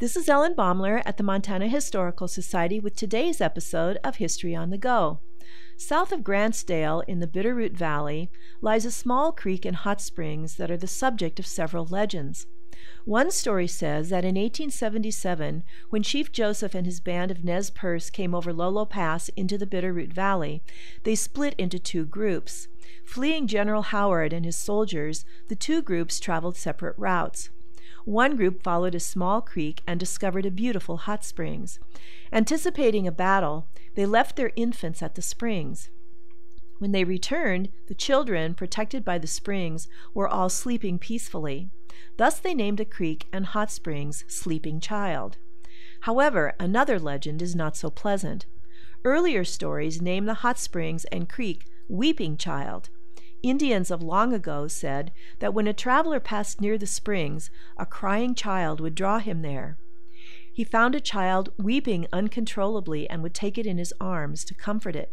This is Ellen Baumler at the Montana Historical Society with today's episode of History on the Go. South of Grantsdale in the Bitterroot Valley lies a small creek and hot springs that are the subject of several legends. One story says that in 1877, when Chief Joseph and his band of Nez Perce came over Lolo Pass into the Bitterroot Valley, they split into two groups. Fleeing General Howard and his soldiers, the two groups traveled separate routes. One group followed a small creek and discovered a beautiful hot springs. Anticipating a battle, they left their infants at the springs. When they returned, the children, protected by the springs, were all sleeping peacefully. Thus they named the creek and hot springs Sleeping Child. However, another legend is not so pleasant. Earlier stories name the hot springs and creek Weeping Child. Indians of long ago said that when a traveler passed near the springs, a crying child would draw him there. He found a child weeping uncontrollably and would take it in his arms to comfort it.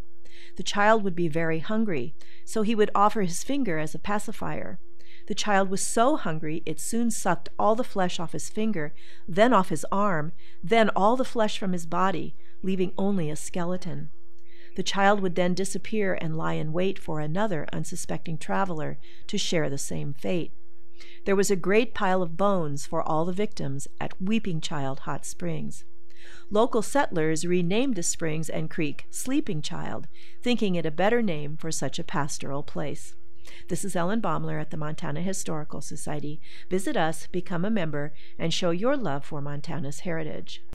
The child would be very hungry, so he would offer his finger as a pacifier. The child was so hungry it soon sucked all the flesh off his finger, then off his arm, then all the flesh from his body, leaving only a skeleton. The child would then disappear and lie in wait for another unsuspecting traveler to share the same fate. There was a great pile of bones for all the victims at Weeping Child Hot Springs. Local settlers renamed the springs and creek Sleeping Child, thinking it a better name for such a pastoral place. This is Ellen Baumler at the Montana Historical Society. Visit us, become a member, and show your love for Montana's heritage.